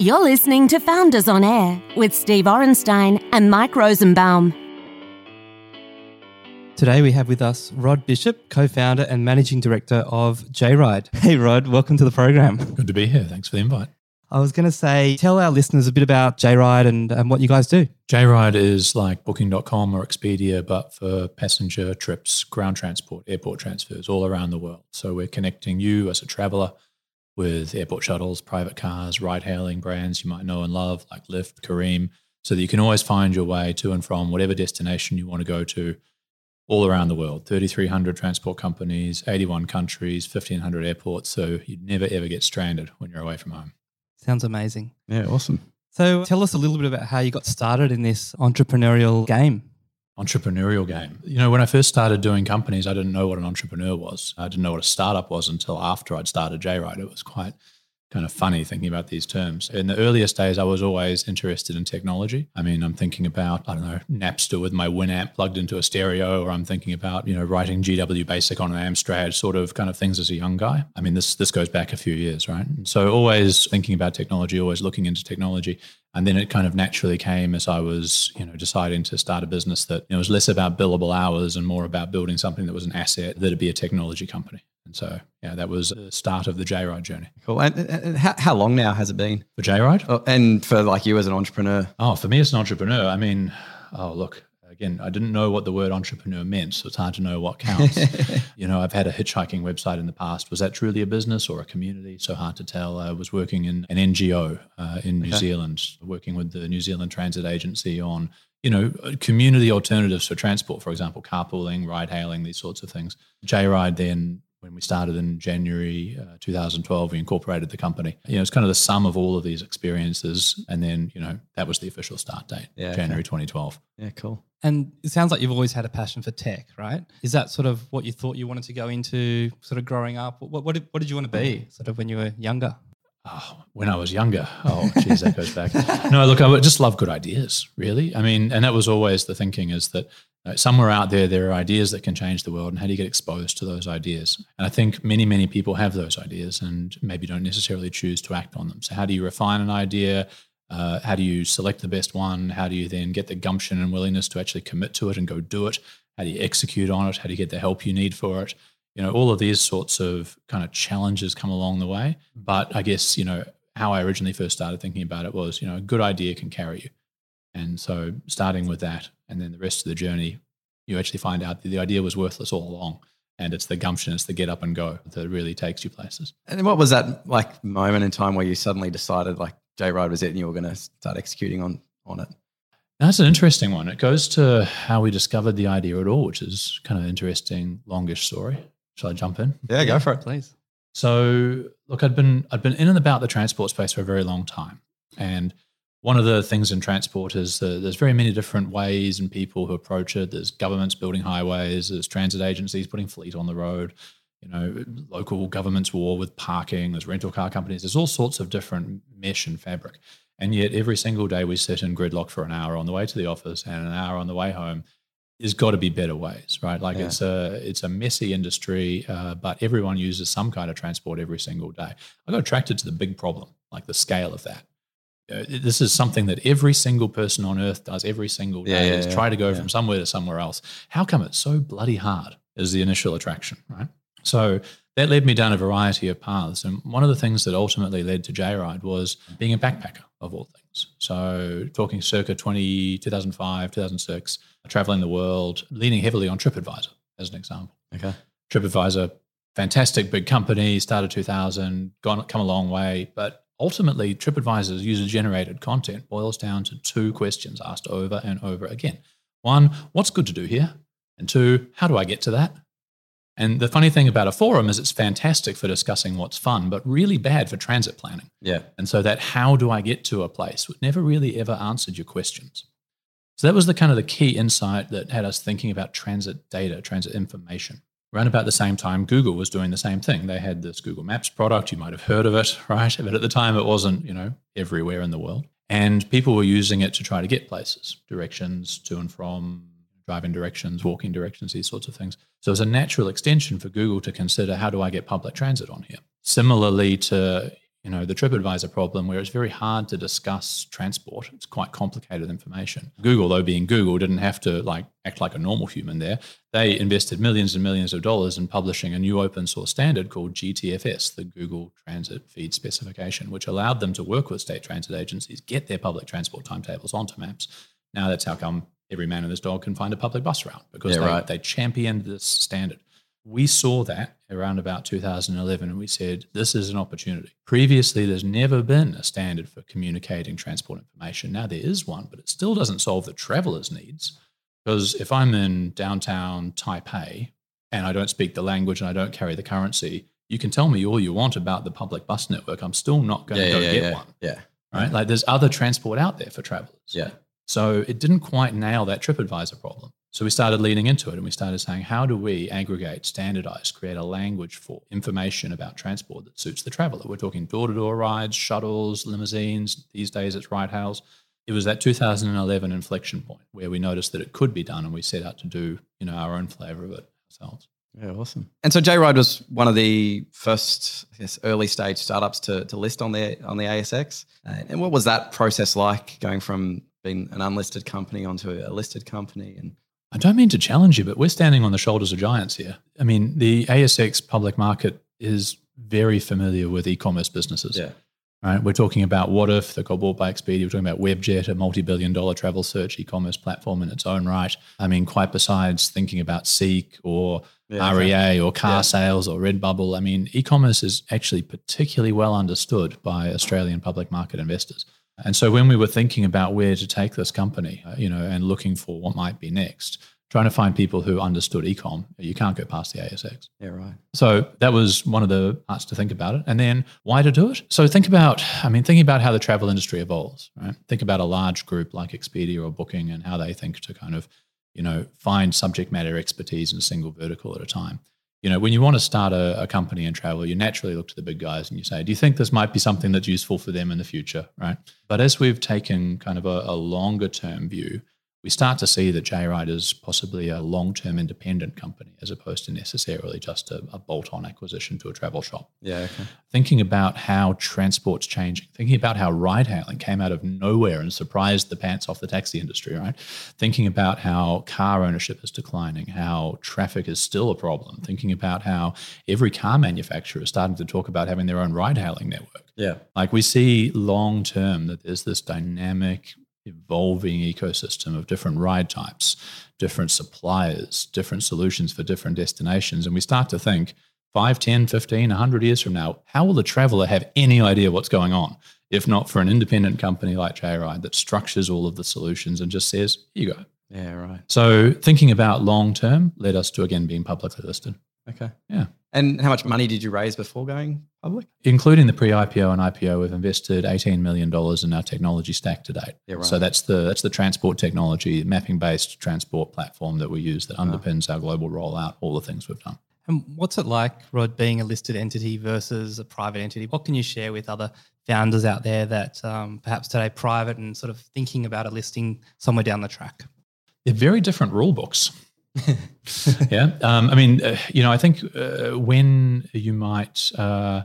You're listening to Founders on Air with Steve Orenstein and Mike Rosenbaum. Today we have with us Rod Bishop, co-founder and managing director of Jayride. Hey Rod, welcome to the program. Good to be here. Thanks for the invite. I was going to say, tell our listeners a bit about Jayride and, and what you guys do. Jayride is like booking.com or Expedia, but for passenger trips, ground transport, airport transfers all around the world. So we're connecting you as a traveler with airport shuttles, private cars, ride hailing brands you might know and love, like Lyft, Careem, so that you can always find your way to and from whatever destination you want to go to all around the world 3,300 transport companies, 81 countries, 1,500 airports. So you'd never ever get stranded when you're away from home. Sounds amazing. Yeah, awesome. So tell us a little bit about how you got started in this entrepreneurial game. Entrepreneurial game. You know, when I first started doing companies, I didn't know what an entrepreneur was. I didn't know what a startup was until after I'd started Jayride. It was quite kind of funny thinking about these terms. In the earliest days, I was always interested in technology. I mean, I'm thinking about, I don't know, Napster with my Winamp plugged into a stereo, or I'm thinking about, you know, writing GW Basic on an Amstrad, sort of kind of things as a young guy. I mean, this this goes back a few years, right? So always thinking about technology, always looking into technology. And then it kind of naturally came as I was, you know, deciding to start a business that you know, was less about billable hours and more about building something that was an asset that'd be a technology company. And so, yeah, that was the start of the Jayride journey. Cool. And, and how, how long now has it been? For Jayride? Oh, and for like you as an entrepreneur? Oh, for me as an entrepreneur, I mean, oh, look, again, I didn't know what the word entrepreneur meant, so it's hard to know what counts. you know, I've had a hitchhiking website in the past. Was that truly a business or a community? So hard to tell. I was working in an NGO uh, in New okay. Zealand, working with the New Zealand Transit Agency on you know, community alternatives for transport, for example, carpooling, ride hailing, these sorts of things. Jayride then when we started in January uh, 2012, we incorporated the company. You know, it's kind of the sum of all of these experiences. And then, you know, that was the official start date, yeah, January okay. 2012. Yeah, cool. And it sounds like you've always had a passion for tech, right? Is that sort of what you thought you wanted to go into sort of growing up? What, what, did, what did you want to be sort of when you were younger? Oh, when I was younger. Oh, geez, that goes back. No, look, I just love good ideas, really. I mean, and that was always the thinking is that somewhere out there, there are ideas that can change the world, and how do you get exposed to those ideas? And I think many, many people have those ideas and maybe don't necessarily choose to act on them. So, how do you refine an idea? Uh, how do you select the best one? How do you then get the gumption and willingness to actually commit to it and go do it? How do you execute on it? How do you get the help you need for it? You know, all of these sorts of kind of challenges come along the way. But I guess, you know, how I originally first started thinking about it was, you know, a good idea can carry you. And so starting with that and then the rest of the journey, you actually find out that the idea was worthless all along. And it's the gumption, it's the get up and go that really takes you places. And what was that like moment in time where you suddenly decided like Jayride was it and you were going to start executing on, on it? That's an interesting one. It goes to how we discovered the idea at all, which is kind of interesting, longish story. Shall I jump in? Yeah, go for it, please. So, look, I'd been I'd been in and about the transport space for a very long time, and one of the things in transport is that there's very many different ways and people who approach it. There's governments building highways, there's transit agencies putting fleet on the road, you know, local governments war with parking, there's rental car companies, there's all sorts of different mesh and fabric. And yet every single day we sit in gridlock for an hour on the way to the office and an hour on the way home. There's got to be better ways, right? Like yeah. it's a it's a messy industry, uh, but everyone uses some kind of transport every single day. I got attracted to the big problem, like the scale of that uh, Uh, this is something that every single person on earth does every single day yeah, yeah, is yeah, try to go from somewhere to somewhere else. How come it's so bloody hard is the initial attraction, right? So that led me down a variety of paths. And one of the things that ultimately led to Jayride was being a backpacker of all things. So talking circa 20, 2005, 2006, traveling the world, leaning heavily on TripAdvisor as an example. Okay. TripAdvisor, fantastic big company, started 2000, gone, come a long way, but Ultimately, TripAdvisor's user generated content boils down to two questions asked over and over again. One, what's good to do here? And two, how do I get to that? And the funny thing about a forum is it's fantastic for discussing what's fun, but really bad for transit planning. Yeah. And so that how do I get to a place would never really ever answered your questions. So that was the kind of the key insight that had us thinking about transit data, transit information. Around about the same time, Google was doing the same thing. They had this Google Maps product. You might have heard of it, right? But at the time, it wasn't, you know, everywhere in the world. And people were using it to try to get places, directions to and from, driving directions, walking directions, these sorts of things. So it's a natural extension for Google to consider how do I get public transit on here? Similarly to you know, the TripAdvisor problem where it's very hard to discuss transport. It's quite complicated information. Google, though being Google, didn't have to like act like a normal human there. They invested millions and millions of dollars in publishing a new open source standard called GTFS, the Google Transit Feed Specification, which allowed them to work with state transit agencies, get their public transport timetables onto maps. Now that's how come every man and his dog can find a public bus route because Yeah, they, right. they championed this standard. We saw that around about 2011 and we said, this is an opportunity. Previously, there's never been a standard for communicating transport information. Now there is one, but it still doesn't solve the traveler's needs. Because if I'm in downtown Taipei and I don't speak the language and I don't carry the currency, you can tell me all you want about the public bus network. I'm still not going to Yeah, go yeah, get yeah, one. yeah, Right? Like there's other transport out there for travelers. yeah. So it didn't quite nail that TripAdvisor problem. So we started leaning into it and we started saying, how do we aggregate, standardize, create a language for information about transport that suits the traveler? We're talking door to door rides, shuttles, limousines. These days it's ride hails. It was that 2011 inflection point where we noticed that it could be done and we set out to do, you know, our own flavor of it ourselves. Yeah, awesome. And so Jayride was one of the first, I guess, early stage startups to, to list on the on the ASX. Uh, and what was that process like, going from being an unlisted company onto a listed company? And I don't mean to challenge you, but we're standing on the shoulders of giants here. I mean, the ASX public market is very familiar with e-commerce businesses. Yeah. Right? We're talking about Wotif that got bought by Expedia. We're talking about Webjet, a multi-billion dollar travel search e-commerce platform in its own right. I mean, quite besides thinking about Seek or Yeah. REA or car Yeah. sales or Redbubble, I mean, e-commerce is actually particularly well understood by Australian public market investors. And so when we were thinking about where to take this company, uh, you know, and looking for what might be next, trying to find people who understood e-com, you can't go past the ASX. yeah, right. So that was one of the parts to think about it. And then why to do it? So think about, I mean, thinking about how the travel industry evolves, right? Think about a large group like Expedia or Booking and how they think to kind of, you know, find subject matter expertise in a single vertical at a time. You know, when you want to start a, a company in travel, you naturally look to the big guys and you say, do you think this might be something that's useful for them in the future, right? But as we've taken kind of a, a longer term view, we start to see that Jayride is possibly a long term independent company as opposed to necessarily just a, a bolt on acquisition to a travel shop. Yeah, okay. Thinking about how transport's changing, thinking about how ride hailing came out of nowhere and surprised the pants off the taxi industry, right? Thinking about how car ownership is declining, how traffic is still a problem, thinking about how every car manufacturer is starting to talk about having their own ride hailing network. Yeah, Like we see long term that there's this dynamic, evolving ecosystem of different ride types, different suppliers, different solutions for different destinations. And we start to think 5, 10, 15, 100 years from now, how will the traveler have any idea what's going on? If not for an independent company like Jayride that structures all of the solutions and just says, here you go. yeah, right. So thinking about long term led us to again being publicly listed. Okay. Yeah. And how much money did you raise before going public? including the pre-IPO and IPO, we've invested eighteen million dollars in our technology stack to date. Yeah, right. So that's the that's the transport technology, mapping-based transport platform that we use that underpins our global rollout. All the things we've done. And what's it like, Rod, being a listed entity versus a private entity? What can you share with other founders out there that um, perhaps today private and sort of thinking about a listing somewhere down the track? They're very different rule books. yeah, um, I mean, uh, you know, I think uh, when you might uh,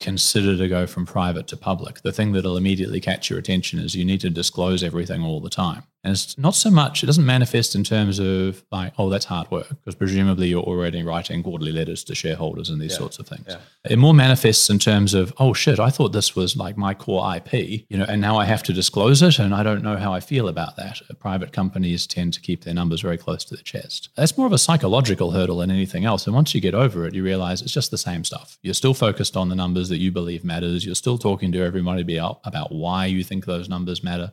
consider to go from private to public, the thing that'll immediately catch your attention is you need to disclose everything all the time. And it's not so much, it doesn't manifest in terms of like, oh, that's hard work, because presumably you're already writing quarterly letters to shareholders and these Yeah. sorts of things. Yeah. It more manifests in terms of, oh shit, I thought this was like my core IP, you know, and now I have to disclose it and I don't know how I feel about that. Private companies tend to keep their numbers very close to the chest. That's more of a psychological hurdle than anything else. And once you get over it, you realize it's just the same stuff. You're still focused on the numbers that you believe matters. You're still talking to everybody about about why you think those numbers matter.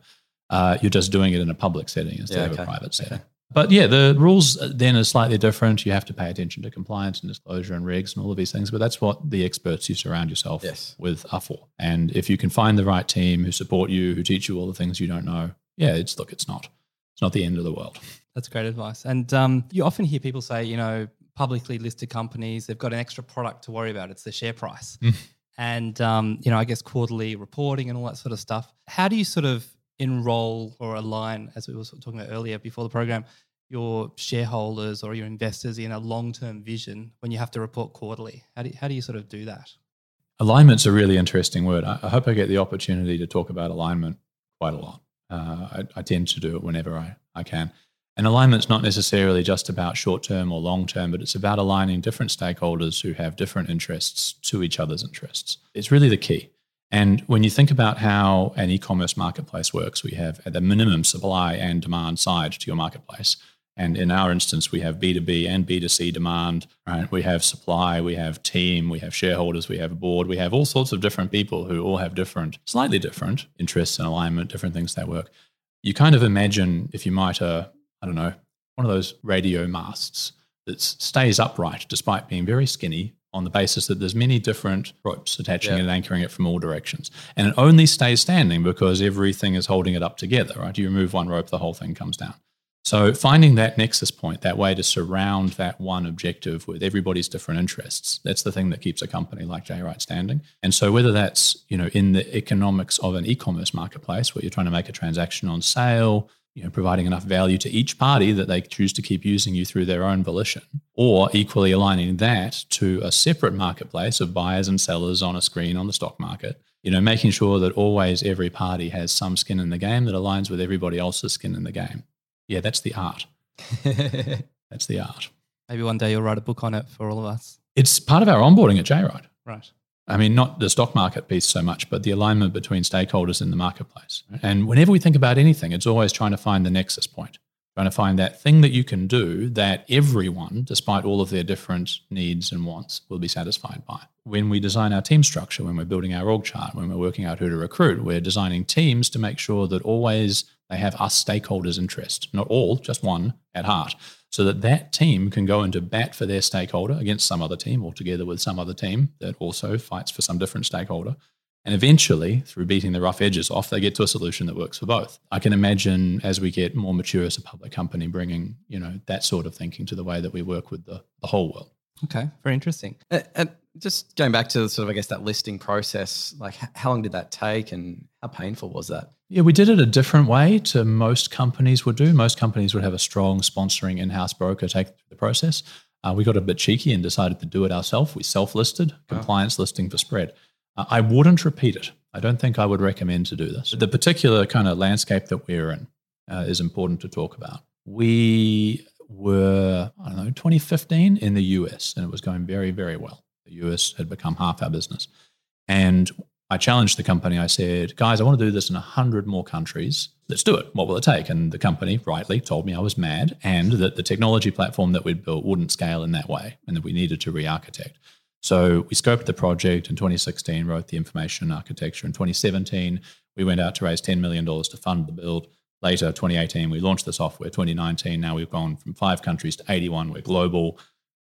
Uh, you're just doing it in a public setting instead Yeah, of a private setting. Okay. But yeah, the rules then are slightly different. You have to pay attention to compliance and disclosure and regs and all of these things. But that's what the experts you surround yourself Yes. with are for. And if you can find the right team who support you, who teach you all the things you don't know, yeah, it's look, it's not, it's not the end of the world. That's great advice. And um, you often hear people say, you know, publicly listed companies, they've got an extra product to worry about. It's the share price. Mm. And, um, you know, I guess quarterly reporting and all that sort of stuff. How do you sort of enroll or align, as we were talking about earlier before the program, your shareholders or your investors in a long term vision when you have to report quarterly? How do you, how do you sort of do that? Alignment's a really interesting word. I, I hope I get the opportunity to talk about alignment quite a lot. Uh, I, I, tend to do it whenever I, I can. And alignment's not necessarily just about short term or long term, but it's about aligning different stakeholders who have different interests to each other's interests. It's really the key. And when you think about how an e commerce marketplace works, we have at the minimum supply and demand side to your marketplace. And in our instance, we have B2B and B2C demand, right? We have supply, we have team, we have shareholders, we have a board, we have all sorts of different people who all have different, slightly different interests and alignment, different things that work. You kind of imagine, if you might, uh, I don't know, one of those radio masts that stays upright despite being very skinny on the basis that there's many different ropes attaching yeah. it and anchoring it from all directions. And it only stays standing because everything is holding it up together, right? You remove one rope, the whole thing comes down. So finding that nexus point, that way to surround that one objective with everybody's different interests, that's the thing that keeps a company like Jayride standing. And so whether that's, you know, in the economics of an e-commerce marketplace where you're trying to make a transaction on sale, you know, providing enough value to each party that they choose to keep using you through their own volition, or equally aligning that to a separate marketplace of buyers and sellers on a screen on the stock market, you know, making sure that always every party has some skin in the game that aligns with everybody else's skin in the game yeah, that's the art. that's the art. Maybe one day you'll write a book on it for all of us. It's part of our onboarding at Jayride. Right. I mean, not the stock market piece so much, but the alignment between stakeholders in the marketplace. And whenever we think about anything, it's always trying to find the nexus point, trying to find that thing that you can do that everyone, despite all of their different needs and wants, will be satisfied by. When we design our team structure, when we're building our org chart, when we're working out who to recruit, we're designing teams to make sure that always they have us stakeholders' interest, not all, just one at heart, so that that team can go into bat for their stakeholder against some other team or together with some other team that also fights for some different stakeholder. And eventually, through beating the rough edges off, they get to a solution that works for both. I can imagine as we get more mature as a public company, bringing you know that sort of thinking to the way that we work with the, the whole world. Okay, very interesting. And just going back to sort of, I guess, that listing process, like how long did that take and how painful was that? Yeah, we did it a different way to most companies would do. Most companies would have a strong sponsoring in house broker take the process. Uh, we got a bit cheeky and decided to do it ourselves. We self listed, compliance listing for spread. Uh, I wouldn't repeat it. I don't think I would recommend to do this. The particular kind of landscape that we're in uh, is important to talk about. We were, I don't know, 2015 in the US, and it was going very, very well. The US had become half our business. And I challenged the company. I said, guys, I want to do this in 100 more countries. Let's do it. What will it take? And the company rightly told me I was mad and that the technology platform that we'd built wouldn't scale in that way and that we needed to re architect. So we scoped the project in 2016, wrote the information architecture. In 2017, we went out to raise $10 million to fund the build. Later, 2018, we launched the software. 2019, now we've gone from five countries to 81. We're global.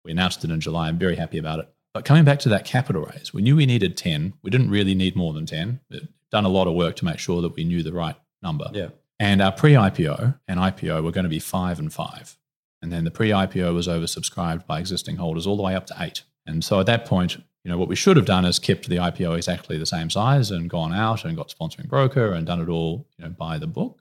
We announced it in July. I'm very happy about it. But coming back to that capital raise, we knew we needed 10. We didn't really need more than 10. We'd done a lot of work to make sure that we knew the right number. Yeah. And our pre IPO and IPO were going to be five and five. And then the pre IPO was oversubscribed by existing holders all the way up to eight. And so at that point, you know, what we should have done is kept the IPO exactly the same size and gone out and got sponsoring broker and done it all, you know, by the book.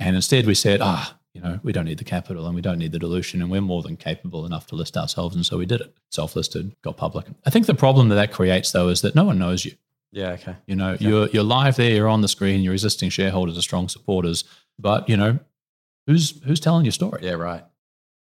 And instead we said, ah, you know, we don't need the capital and we don't need the dilution and we're more than capable enough to list ourselves. And so we did it. Self-listed, got public. I think the problem that that creates though is that no one knows you. Yeah, okay. You know, you're you're live there, you're on the screen, your existing shareholders are strong supporters, but you know, who's who's telling your story? Yeah, right.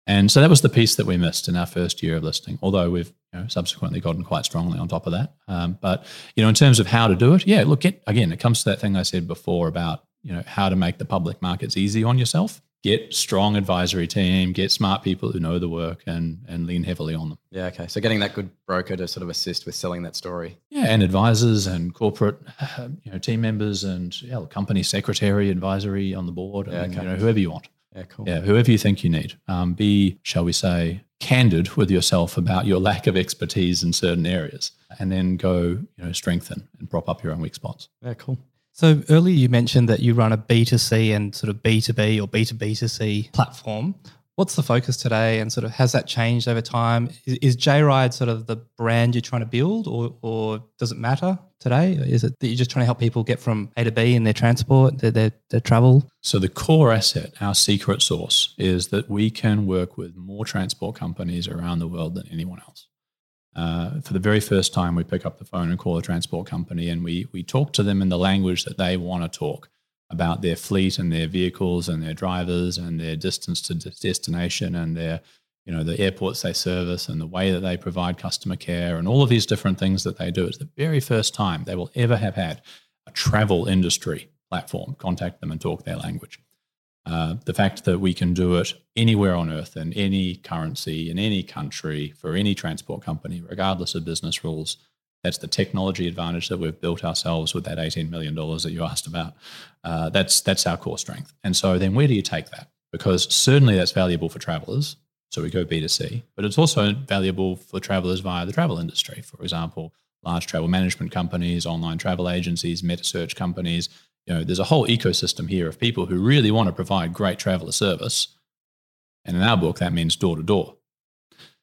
And so that was the piece that we missed in our first year of listing, although we've you know, subsequently gotten quite strongly on top of that. Um, but you know, in terms of how to do it, yeah, look, get, again, it comes to that thing I said before about you know how to make the public markets easy on yourself get strong advisory team get smart people who know the work and and lean heavily on them. Yeah okay. So getting that good broker to sort of assist with selling that story. Yeah and advisors and corporate you know team members and yeah, company secretary advisory on the board yeah, and, okay. you know whoever you want. Yeah cool. Yeah whoever you think you need. Um, be shall we say candid with yourself about your lack of expertise in certain areas and then go you know strengthen and prop up your own weak spots. Yeah cool so earlier you mentioned that you run a B2C and sort of B2B or B2B2C platform. What's the focus today and sort of has that changed over time? Is, is Jayride sort of the brand you're trying to build or, or does it matter today? Is it that you're just trying to help people get from A to B in their transport, their, their, their travel? So the core asset, our secret sauce, is that we can work with more transport companies around the world than anyone else. Uh, for the very first time, we pick up the phone and call a transport company, and we we talk to them in the language that they want to talk about their fleet and their vehicles and their drivers and their distance to destination and their you know the airports they service and the way that they provide customer care and all of these different things that they do. It's the very first time they will ever have had a travel industry platform contact them and talk their language. Uh, the fact that we can do it anywhere on earth in any currency in any country for any transport company, regardless of business rules, that's the technology advantage that we've built ourselves with that $18 million that you asked about. Uh, that's, that's our core strength. And so then where do you take that? Because certainly that's valuable for travelers. So we go B2C, but it's also valuable for travelers via the travel industry. For example, large travel management companies, online travel agencies, meta search companies, you know, there's a whole ecosystem here of people who really want to provide great traveler service. And in our book, that means door to door.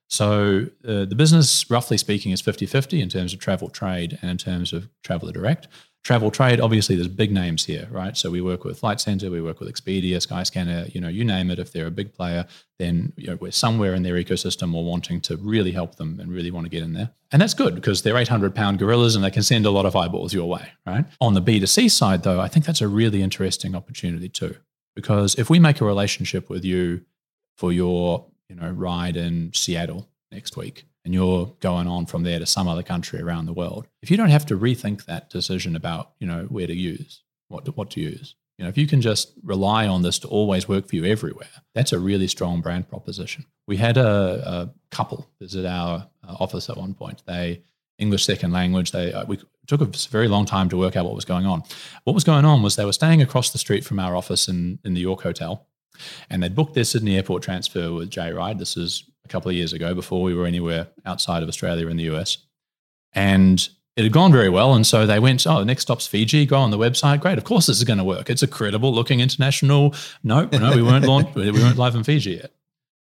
So uh, the business, roughly speaking, is 50 50 in terms of travel trade and in terms of traveler direct. Travel trade, obviously, there's big names here, right? So we work with Flight Centre, we work with Expedia, Skyscanner, you know, you name it. If they're a big player, then you know, we're somewhere in their ecosystem or wanting to really help them and really want to get in there. And that's good because they're 800 pound gorillas and they can send a lot of eyeballs your way, right? On the B2C side, though, I think that's a really interesting opportunity too. Because if we make a relationship with you for your, you know, ride in Seattle next week, and you're going on from there to some other country around the world, if you don't have to rethink that decision about, you know, where to use, what to, what to use, you know, if you can just rely on this to always work for you everywhere, that's a really strong brand proposition. We had a, a couple visit our uh, office at one point. They English second language. They uh, we took a very long time to work out what was going on. What was going on was they were staying across the street from our office in in the York Hotel, and they'd booked their Sydney Airport transfer with Jayride. This is couple of years ago before we were anywhere outside of Australia in the US. And it had gone very well. And so they went, oh, the next stop's Fiji. Go on the website. Great. Of course, this is going to work. It's a credible looking international. No, no, we weren't launched. We weren't live in Fiji yet.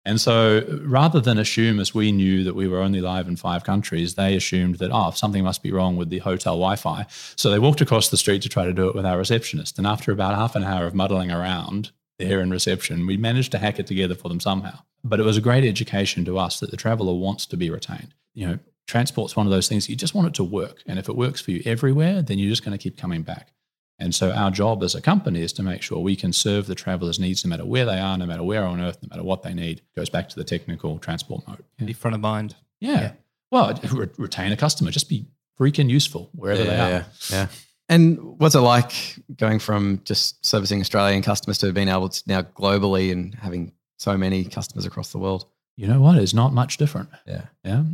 And so rather than assume, as we knew that we were only live in five countries, they assumed that, oh, something must be wrong with the hotel Wi Fi. So they walked across the street to try to do it with our receptionist. And after about half an hour of muddling around, there in reception. We managed to hack it together for them somehow. But it was a great education to us that the traveler wants to be retained. You know, transport's one of those things you just want it to work. And if it works for you everywhere, then you're just going to keep coming back. And so our job as a company is to make sure we can serve the traveler's needs no matter where they are, no matter where on earth, no matter what they need. It goes back to the technical transport mode. Yeah. Be front of mind. Yeah. yeah. Well, re- retain a customer. Just be freaking useful wherever yeah, they are. Yeah. yeah. And what's it like going from just servicing Australian customers to being able to now globally and having so many customers across the world? You know what? It's not much different. Yeah. Yeah.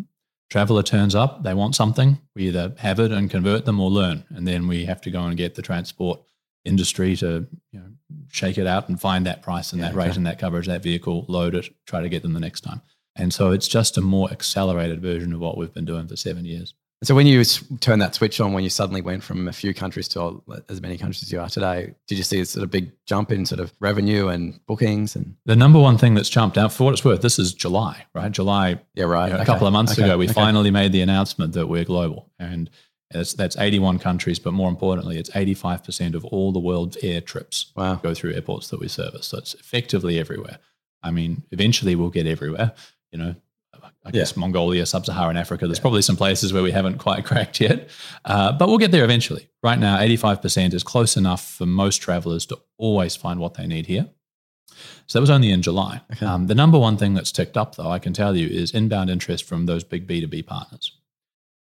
Traveler turns up, they want something. We either have it and convert them or learn. And then we have to go and get the transport industry to you know, shake it out and find that price and yeah, that rate and that coverage, that vehicle, load it, try to get them the next time. And so it's just a more accelerated version of what we've been doing for seven years. So when you turn that switch on, when you suddenly went from a few countries to as many countries as you are today, did you see a sort of big jump in sort of revenue and bookings? And the number one thing that's jumped out for what it's worth, this is July, right? July, yeah, right. You know, okay. A couple of months okay. ago, we okay. finally made the announcement that we're global, and that's, that's 81 countries, but more importantly, it's 85% of all the world's air trips wow. go through airports that we service. So it's effectively everywhere. I mean, eventually we'll get everywhere. You know, I guess yeah. Mongolia, Sub-Saharan Africa. There's yeah. probably some places where we haven't quite cracked yet, uh, but we'll get there eventually. Right now, 85% is close enough for most travelers to always find what they need here. So that was only in July. Okay. Um, the number one thing that's ticked up, though, I can tell you, is inbound interest from those big B2B partners,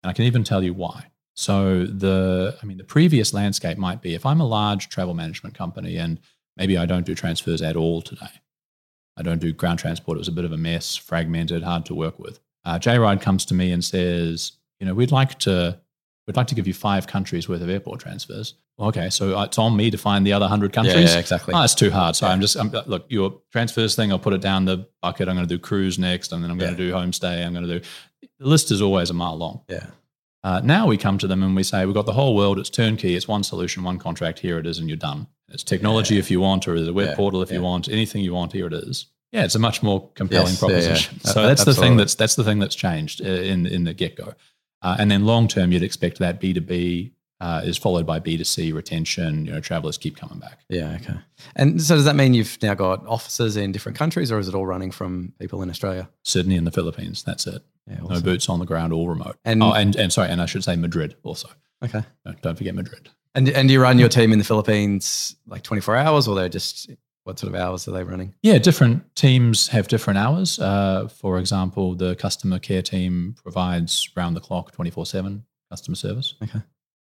and I can even tell you why. So the, I mean, the previous landscape might be if I'm a large travel management company and maybe I don't do transfers at all today I don't do ground transport. It was a bit of a mess, fragmented, hard to work with. Uh, Jayride comes to me and says, you know, we'd like to we'd like to give you five countries worth of airport transfers. Okay, so uh, it's on me to find the other hundred countries. Yeah, yeah, exactly. Oh, it's too hard. So yeah. I'm just I'm, look your transfers thing. I'll put it down the bucket. I'm going to do cruise next, and then I'm going to do homestay. I'm going to do. The list is always a mile long. Yeah. Uh, now we come to them and we say we've got the whole world. It's turnkey. It's one solution, one contract. Here it is, and you're done. It's technology if you want, or it's a web portal if you want. Anything you want, here it is. Yeah, it's a much more compelling yes, proposition. Yeah, yeah. So that's Absolutely. the thing that's that's the thing that's changed uh, in in the get go. Uh, and then long term, you'd expect that B two B uh, is followed by B2C retention. You know, travelers keep coming back. Yeah. Okay. And so does that mean you've now got offices in different countries, or is it all running from people in Australia? Sydney and the Philippines. That's it. Yeah. No boots on the ground, all remote. And- oh, and and sorry, and I should say Madrid also. Okay. Don't, don't forget Madrid. And and do you run your team in the Philippines like twenty four hours, or they're just what sort of hours are they running? Yeah, different teams have different hours. Uh, for example, the customer care team provides round the clock, twenty four seven customer service.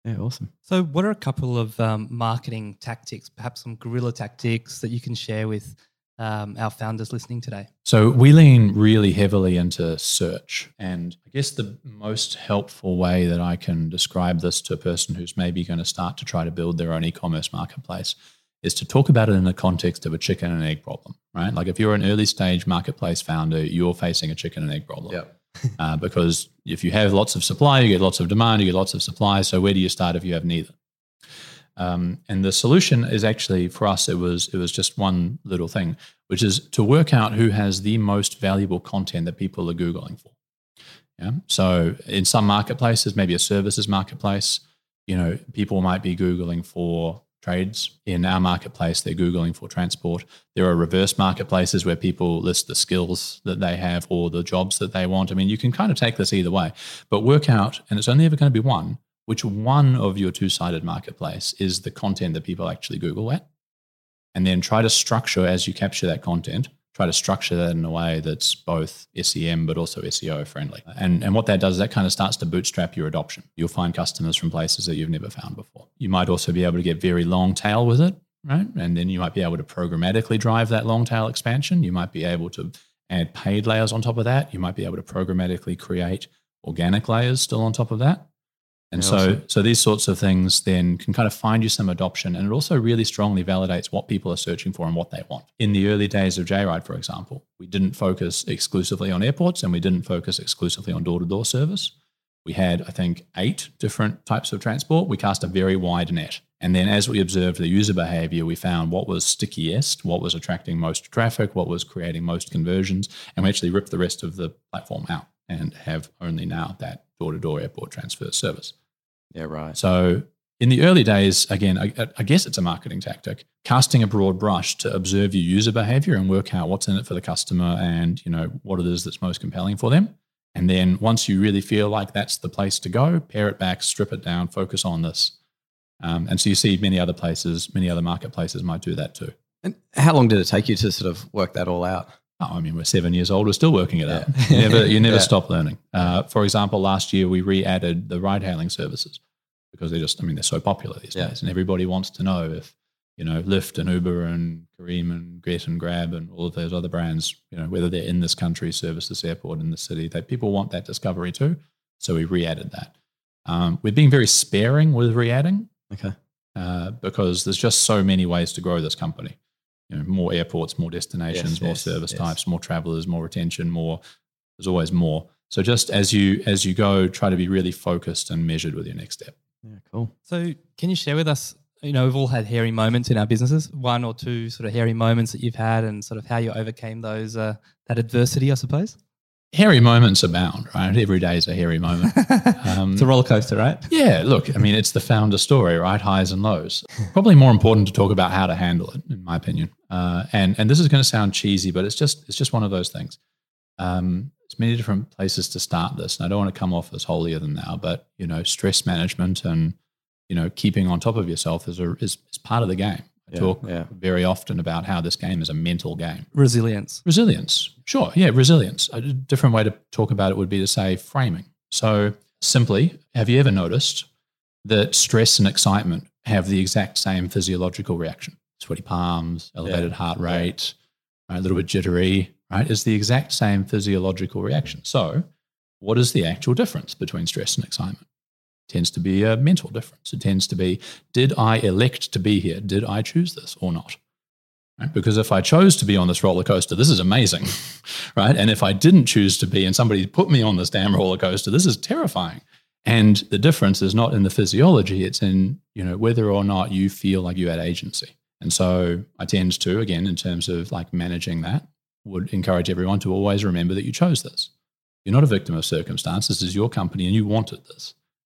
Yeah. Awesome. So, what are a couple of um, marketing tactics, perhaps some guerrilla tactics that you can share with um, our founders listening today? So we lean really heavily into search. And I guess the most helpful way that I can describe this to a person who's maybe going to start to try to build their own e commerce marketplace is to talk about it in the context of a chicken and egg problem, right? Like if you're an early stage marketplace founder, you're facing a chicken and egg problem. Uh, because if you have lots of supply, you get lots of demand, you get lots of supply. So where do you start if you have neither? Um, and the solution is actually for us, it was it was just one little thing, which is to work out who has the most valuable content that people are googling for. Yeah. So in some marketplaces, maybe a services marketplace, you know, people might be googling for trades. In our marketplace, they're googling for transport. There are reverse marketplaces where people list the skills that they have or the jobs that they want. I mean, you can kind of take this either way, but work out, and it's only ever going to be one which one of your two sided marketplace is the content that people actually Google at. And then try to structure as you capture that content, try to structure that in a way that's both SEM but also SEO friendly. And, and what that does is that kind of starts to bootstrap your adoption. You'll find customers from places that you've never found before. You might also be able to get very long tail with it, right? And then you might be able to programmatically drive that long tail expansion. You might be able to add paid layers on top of that. You might be able to programmatically create organic layers still on top of that. And Yeah, so, awesome. so these sorts of things then can kind of find you some adoption, and it also really strongly validates what people are searching for and what they want. In the early days of Jayride, for example, we didn't focus exclusively on airports, and we didn't focus exclusively on door-to-door service. We had, I think, eight different types of transport. We cast a very wide net, and then as we observed the user behavior, we found what was stickiest, what was attracting most traffic, what was creating most conversions, and we actually ripped the rest of the platform out and have only now that door-to-door airport transfer service. Yeah. Right. So in the early days, again, I, I guess it's a marketing tactic, casting a broad brush to observe your user behavior and work out what's in it for the customer and you know what it is that's most compelling for them. And then once you really feel like that's the place to go, pare it back, strip it down, focus on this. Um, and so you see many other places, many other marketplaces might do that too. And how long did it take you to sort of work that all out? Oh, I mean, we're seven years old. We're still working it out. You never, you never Yeah. stop learning. Uh, for example, last year we re-added the ride-hailing services because they're just, I mean, they're so popular these Yeah. days, and everybody wants to know if you know Lyft and Uber and Careem and Gett and Grab and all of those other brands, you know, whether they're in this country, service this airport in the city, that people want that discovery too. So we re-added that. Um, we're being very sparing with re-adding Okay. uh, because there's just so many ways to grow this company. You know, more airports, more destinations, Yes, more yes, service yes. types, more travelers, more retention, more. There's always more. So just as you as you go, try to be really focused and measured with your next step. Yeah. Cool. So, can you share with us? You know, we've all had hairy moments in our businesses. One or two sort of hairy moments that you've had, and sort of how you overcame those uh, that adversity, I suppose. Hairy moments abound, right? Every day is a hairy moment. Um, it's a roller coaster, right? Yeah, look, I mean, it's the founder story, right? Highs and lows. Probably more important to talk about how to handle it, in my opinion. Uh, and and this is going to sound cheesy, but it's just it's just one of those things. Um, there's many different places to start this, and I don't want to come off as holier than thou, but you know, stress management and you know, keeping on top of yourself is a, is, is part of the game. I Yeah, talk yeah. very often about how this game is a mental game. Resilience. Resilience. Sure. Yeah, resilience. A different way to talk about it would be to say framing. So, simply, have you ever noticed that stress and excitement have the exact same physiological reaction? Sweaty palms, elevated heart rate, right, a little bit jittery, right? Is the exact same physiological reaction. So, what is the actual difference between stress and excitement? Tends to be a mental difference. It tends to be, did I elect to be here? Did I choose this or not? Right? Because if I chose to be on this roller coaster, this is amazing, right? And if I didn't choose to be and somebody put me on this damn roller coaster, this is terrifying. And the difference is not in the physiology, it's in, you know, whether or not you feel like you had agency. And so I tend to, again, in terms of like managing that, would encourage everyone to always remember that you chose this. You're not a victim of circumstance. This is your company and you wanted this.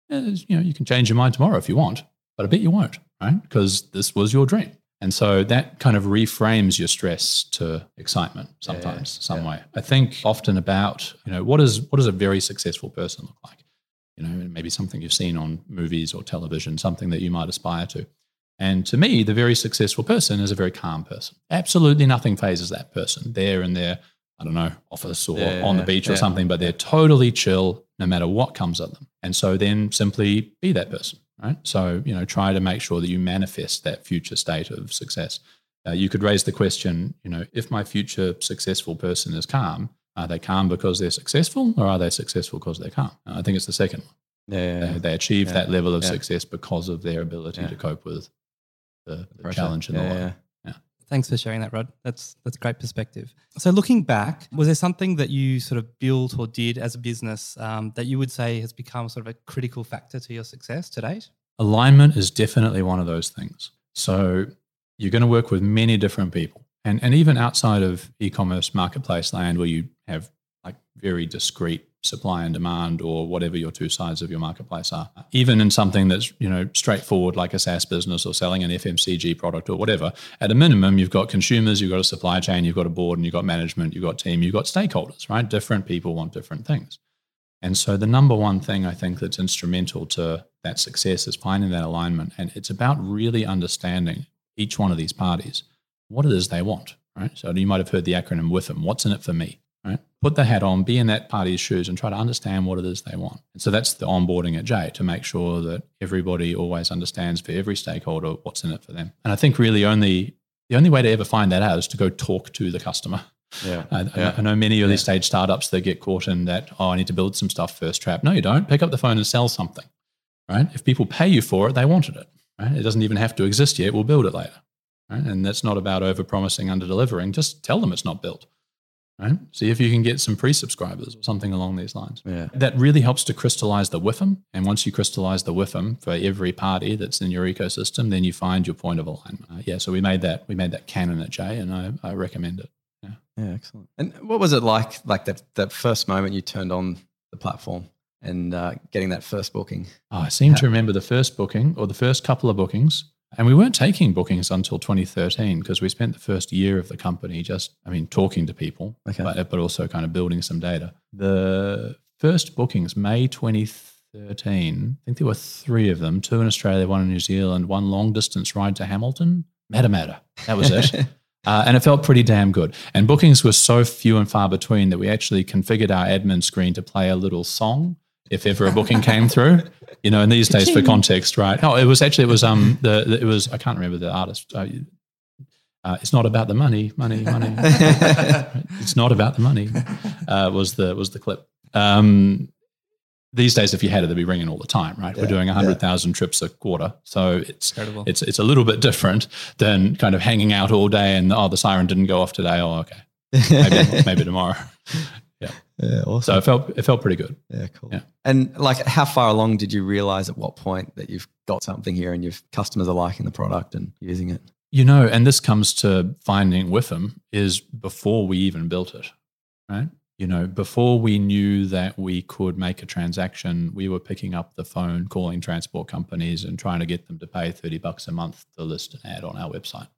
Eh, you know, you can change your mind tomorrow if you want, but I bet you won't, right? Because this was your dream. And so that kind of reframes your stress to excitement sometimes, Yeah, some yeah. way. I think often about, you know, what is what does a very successful person look like? You know, maybe something you've seen on movies or television, something that you might aspire to. And to me, the very successful person is a very calm person. Absolutely nothing phases that person. They're in their, I don't know, office or Yeah, on the yeah, beach or something, but they're totally chill no matter what comes at them. And so then simply be that person, right? So, you know, try to make sure that you manifest that future state of success. Uh, you could raise the question, you know, if my future successful person is calm, are they calm because they're successful or are they successful because they're calm? I think it's the second one. Yeah, They, they achieve Yeah. that level of Yeah. success because of their ability Yeah. to cope with the, the challenge in the Yeah, life. Thanks for sharing that, Rod. That's that's great perspective. So, looking back, was there something that you sort of built or did as a business um, that you would say has become sort of a critical factor to your success to date? alignment is definitely one of those things. So you're going to work with many different people. And, and even outside of e-commerce marketplace land where you have like very discrete supply and demand or whatever your two sides of your marketplace are, even in something that's, you know, straightforward like a SaaS business or selling an FMCG product or whatever, at a minimum, you've got consumers, you've got a supply chain, you've got a board and you've got management, you've got team, you've got stakeholders, right? Different people want different things. And so the number one thing I think that's instrumental to that success is finding that alignment. And it's about really understanding each one of these parties, what it is they want, right? So you might have heard the acronym WIFM, what's in it for me, right? Put the hat on, be in that party's shoes and try to understand what it is they want. And so that's the onboarding at J to make sure that everybody always understands for every stakeholder what's in it for them. And I think really only the only way to ever find that out is to go talk to the customer. Yeah. I, Yeah. I know many early Yeah. stage startups that get caught in that, oh, I need to build some stuff first trap. No, you don't. Pick up the phone and sell something, right? If people pay you for it, they wanted it, right? It doesn't even have to exist yet. We'll build it later, right? And that's not about over promising, under delivering. Just tell them it's not built, right? See if you can get some pre subscribers or something along these lines. Yeah. That really helps to crystallize the WIFM. And once you crystallize the WIFM for every party that's in your ecosystem, then you find your point of alignment. Uh, yeah, so we made that we made that canon at Jay and I, I recommend it. Yeah, excellent. And what was it like, like that, that first moment you turned on the platform and uh, getting that first booking? Oh, I seem to remember the first booking or the first couple of bookings. And we weren't taking bookings until 2013 because we spent the first year of the company just, I mean, talking to people, Okay. but, but also kind of building some data. The first bookings, May 2013, I think there were three of them two in Australia, one in New Zealand, one long distance ride to Hamilton. Matamata. That was it. Uh, and it felt pretty damn good. And bookings were so few and far between that we actually configured our admin screen to play a little song if ever a booking came through. You know, in these days, for context, right? Oh, it was actually it was um the, the it was I can't remember the artist. Uh, uh, it's not about the money, money, money. it's not about the money. Uh, was the was the clip. Um, these days, if you had it, they'd be ringing all the time, right? We're Yeah, doing yeah. hundred thousand trips a quarter, so it's Incredible. it's it's a little bit different than kind of hanging out all day and oh the siren didn't go off today. Oh okay, maybe maybe tomorrow. Yeah, awesome. So it felt it felt pretty good. yeah, cool. Yeah. And like, how far along did you realize at what point that you've got something here and your customers are liking the product and using it? You know, and this comes to finding with them is before we even built it, right? You know, before we knew that we could make a transaction, we were picking up the phone, calling transport companies and trying to get them to pay 30 bucks a month to list an ad on our website.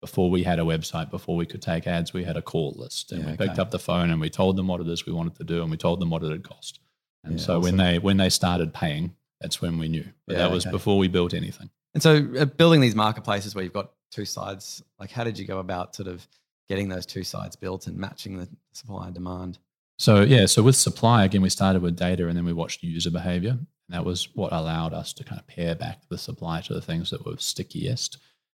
Before we had a website, before we could take ads, we had a call list and Yeah, we picked okay. up the phone and we told them what it is we wanted to do and we told them what it had cost. And Yeah, so when they when they started paying, that's when we knew. But Yeah, that was okay. before we built anything. And so, uh, building these marketplaces where you've got two sides, like, how did you go about sort of getting those two sides built and matching the supply and demand? So yeah, so with supply again, we started with data and then we watched user behavior, and that was what allowed us to kind of pair back the supply to the things that were stickiest.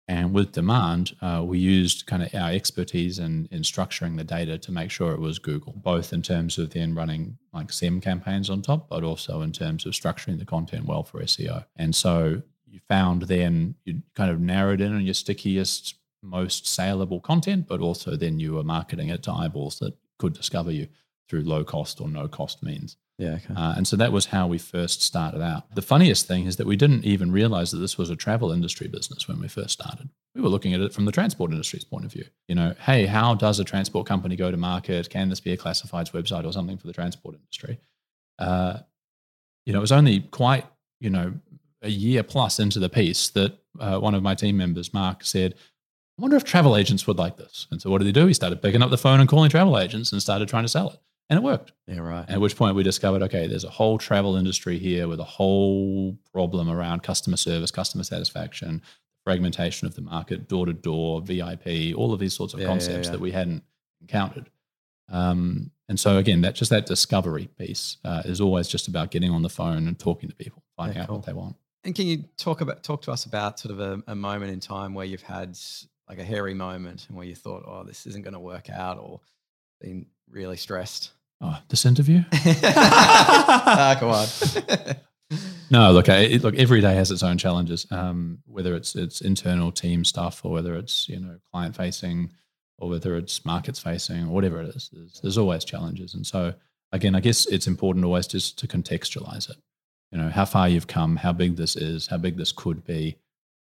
And with demand, uh, we used kind of our expertise in, in structuring the data to make sure it was Google, both in terms of then running like SEM campaigns on top, but also in terms of structuring the content well for SEO. And so you found then you kind of narrowed in on your stickiest, most saleable content, but also then you were marketing it to eyeballs that could discover you through low cost or no cost means. Yeah, okay. Uh, and so that was how we first started out. The funniest thing is that we didn't even realize that this was a travel industry business when we first started. We were looking at it from the transport industry's point of view. You know, hey, how does a transport company go to market? Can this be a classifieds website or something for the transport industry? Uh, you know, it was only quite you know, a year plus into the piece that uh, one of my team members, Mark, said, I wonder if travel agents would like this. And so what did he do? He started picking up the phone and calling travel agents and started trying to sell it. And it worked. Yeah, right. At which point we discovered, okay, there's a whole travel industry here with a whole problem around customer service, customer satisfaction, fragmentation of the market, door to door, VIP, all of these sorts of Yeah, yeah, concepts yeah. that we hadn't encountered. Um, and so again, that just that discovery piece uh, is always just about getting on the phone and talking to people, finding Yeah, out cool. what they want. And can you talk about talk to us about sort of a, a moment in time where you've had like a hairy moment and where you thought, oh, this isn't going to work out, or been really stressed? Oh, this interview? ah, come on. No, look, I, look. Every day has its own challenges. Um, whether it's it's internal team stuff, or whether it's you know client facing, or whether it's markets facing, or whatever it is, there's, there's always challenges. And so, again, I guess it's important always just to contextualize it. You know, how far you've come, how big this is, how big this could be.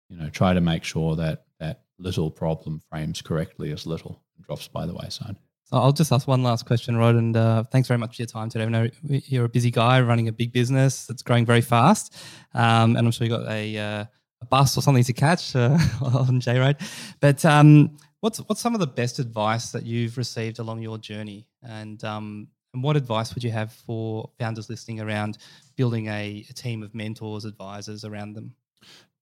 You know, try to make sure that that little problem frames correctly as little and drops by the wayside. So I'll just ask one last question, Rod, and uh, thanks very much for your time today. I know you're a busy guy running a big business that's growing very fast, um, and I'm sure you got a, uh, a bus or something to catch uh, on Jayride. But um, what's what's some of the best advice that you've received along your journey, and um, and what advice would you have for founders listening around building a, a team of mentors, advisors around them?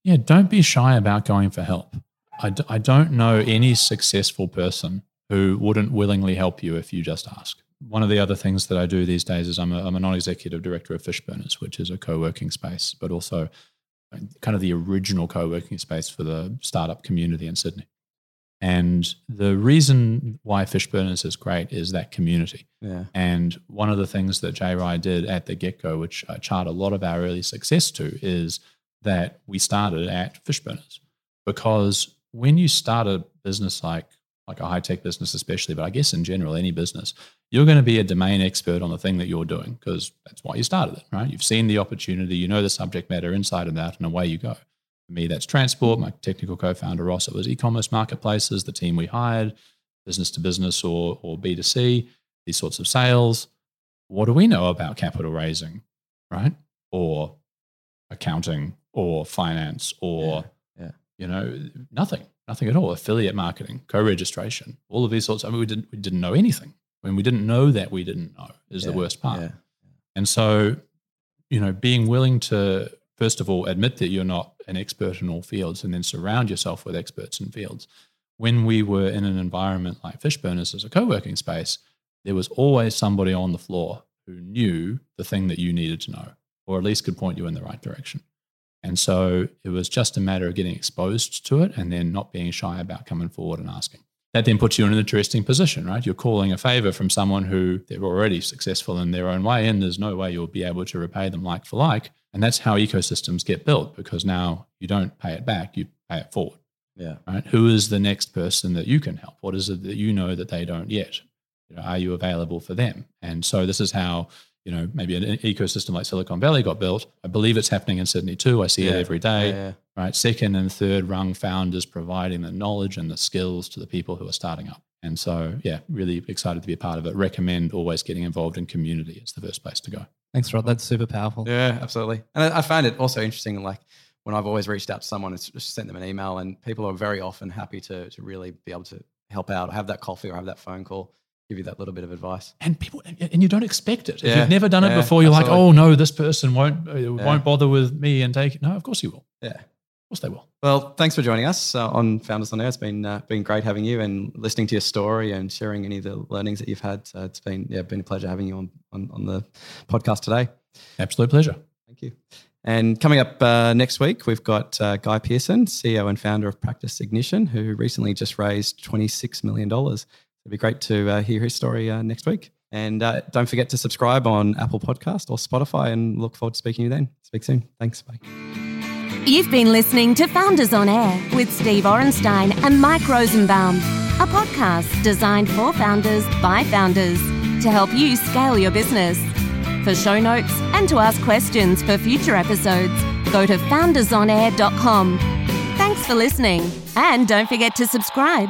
Yeah, don't be shy about going for help. I, d- I don't know any successful person who wouldn't willingly help you if you just ask. One of the other things that I do these days is I'm a, I'm a non executive director of Fishburners, which is a co working space, but also kind of the original co working space for the startup community in Sydney. And the reason why Fishburners is great is that community. yeah. And one of the things that Jayride did at the get go, which I chart a lot of our early success to, is that we started at Fishburners. Because when you start a business like like a high tech business, especially, but I guess in general, any business, you're going to be a domain expert on the thing that you're doing because that's why you started it, right? You've seen the opportunity, you know the subject matter inside and out, and away you go. For me, that's transport. My technical co-founder Ross, it was e-commerce marketplaces, the team we hired, business to business or or B2C, these sorts of sales. What do we know about capital raising, right? Or accounting or finance or Yeah, yeah. you know, nothing, nothing at all. Affiliate marketing, co-registration, all of these sorts. I mean, we didn't we didn't know anything. I mean, we didn't know that we didn't know is the worst part. Yeah. And so, you know, being willing to, first of all, admit that you're not an expert in all fields and then surround yourself with experts in fields. When we were in an environment like Fishburners as a co working space, there was always somebody on the floor who knew the thing that you needed to know, or at least could point you in the right direction. And so it was just a matter of getting exposed to it and then not being shy about coming forward and asking. That then puts you in an interesting position, right? You're calling a favor from someone who they're already successful in their own way, and there's no way you'll be able to repay them like for like. And that's how ecosystems get built because now you don't pay it back, you pay it forward, Yeah. right? Who is the next person that you can help? What is it that you know that they don't yet? You know, are you available for them? And so this is how you know maybe an ecosystem like Silicon Valley got built. I believe it's happening in Sydney too. I see it every day Yeah, yeah. right? Second and third rung founders providing the knowledge and the skills to the people who are starting up. And so, yeah, really excited to be a part of it. Recommend always getting involved in community. It's the first place to go. Thanks, Rod. That's super powerful. Yeah, absolutely. And I, I find it also interesting, like when I've always reached out to someone, it's just sent them an email, and people are very often happy to to really be able to help out, have that coffee or have that phone call, give you that little bit of advice. And people, and you don't expect it. If Yeah, you've never done it yeah, before, you're like, oh no, this person won't uh, won't bother with me and take it. No, of course you will. Yeah. Of course they will. Well, thanks for joining us uh, on Founders on Air. It's been uh, been great having you and listening to your story and sharing any of the learnings that you've had. So it's been yeah, been a pleasure having you on on, on the podcast today. Absolute pleasure. Thank you. And coming up uh, next week, we've got uh, Guy Pearson, CEO and founder of Practice Ignition, who recently just raised $26 million. It'd be great to uh, hear his story uh, next week. And uh, don't forget to subscribe on Apple Podcast or Spotify and look forward to speaking to you then. Speak soon. Thanks. Bye. You've been listening to Founders on Air with Steve Orenstein and Mike Rosenbaum, a podcast designed for founders by founders to help you scale your business. For show notes and to ask questions for future episodes, go to foundersonair.com. Thanks for listening, and don't forget to subscribe.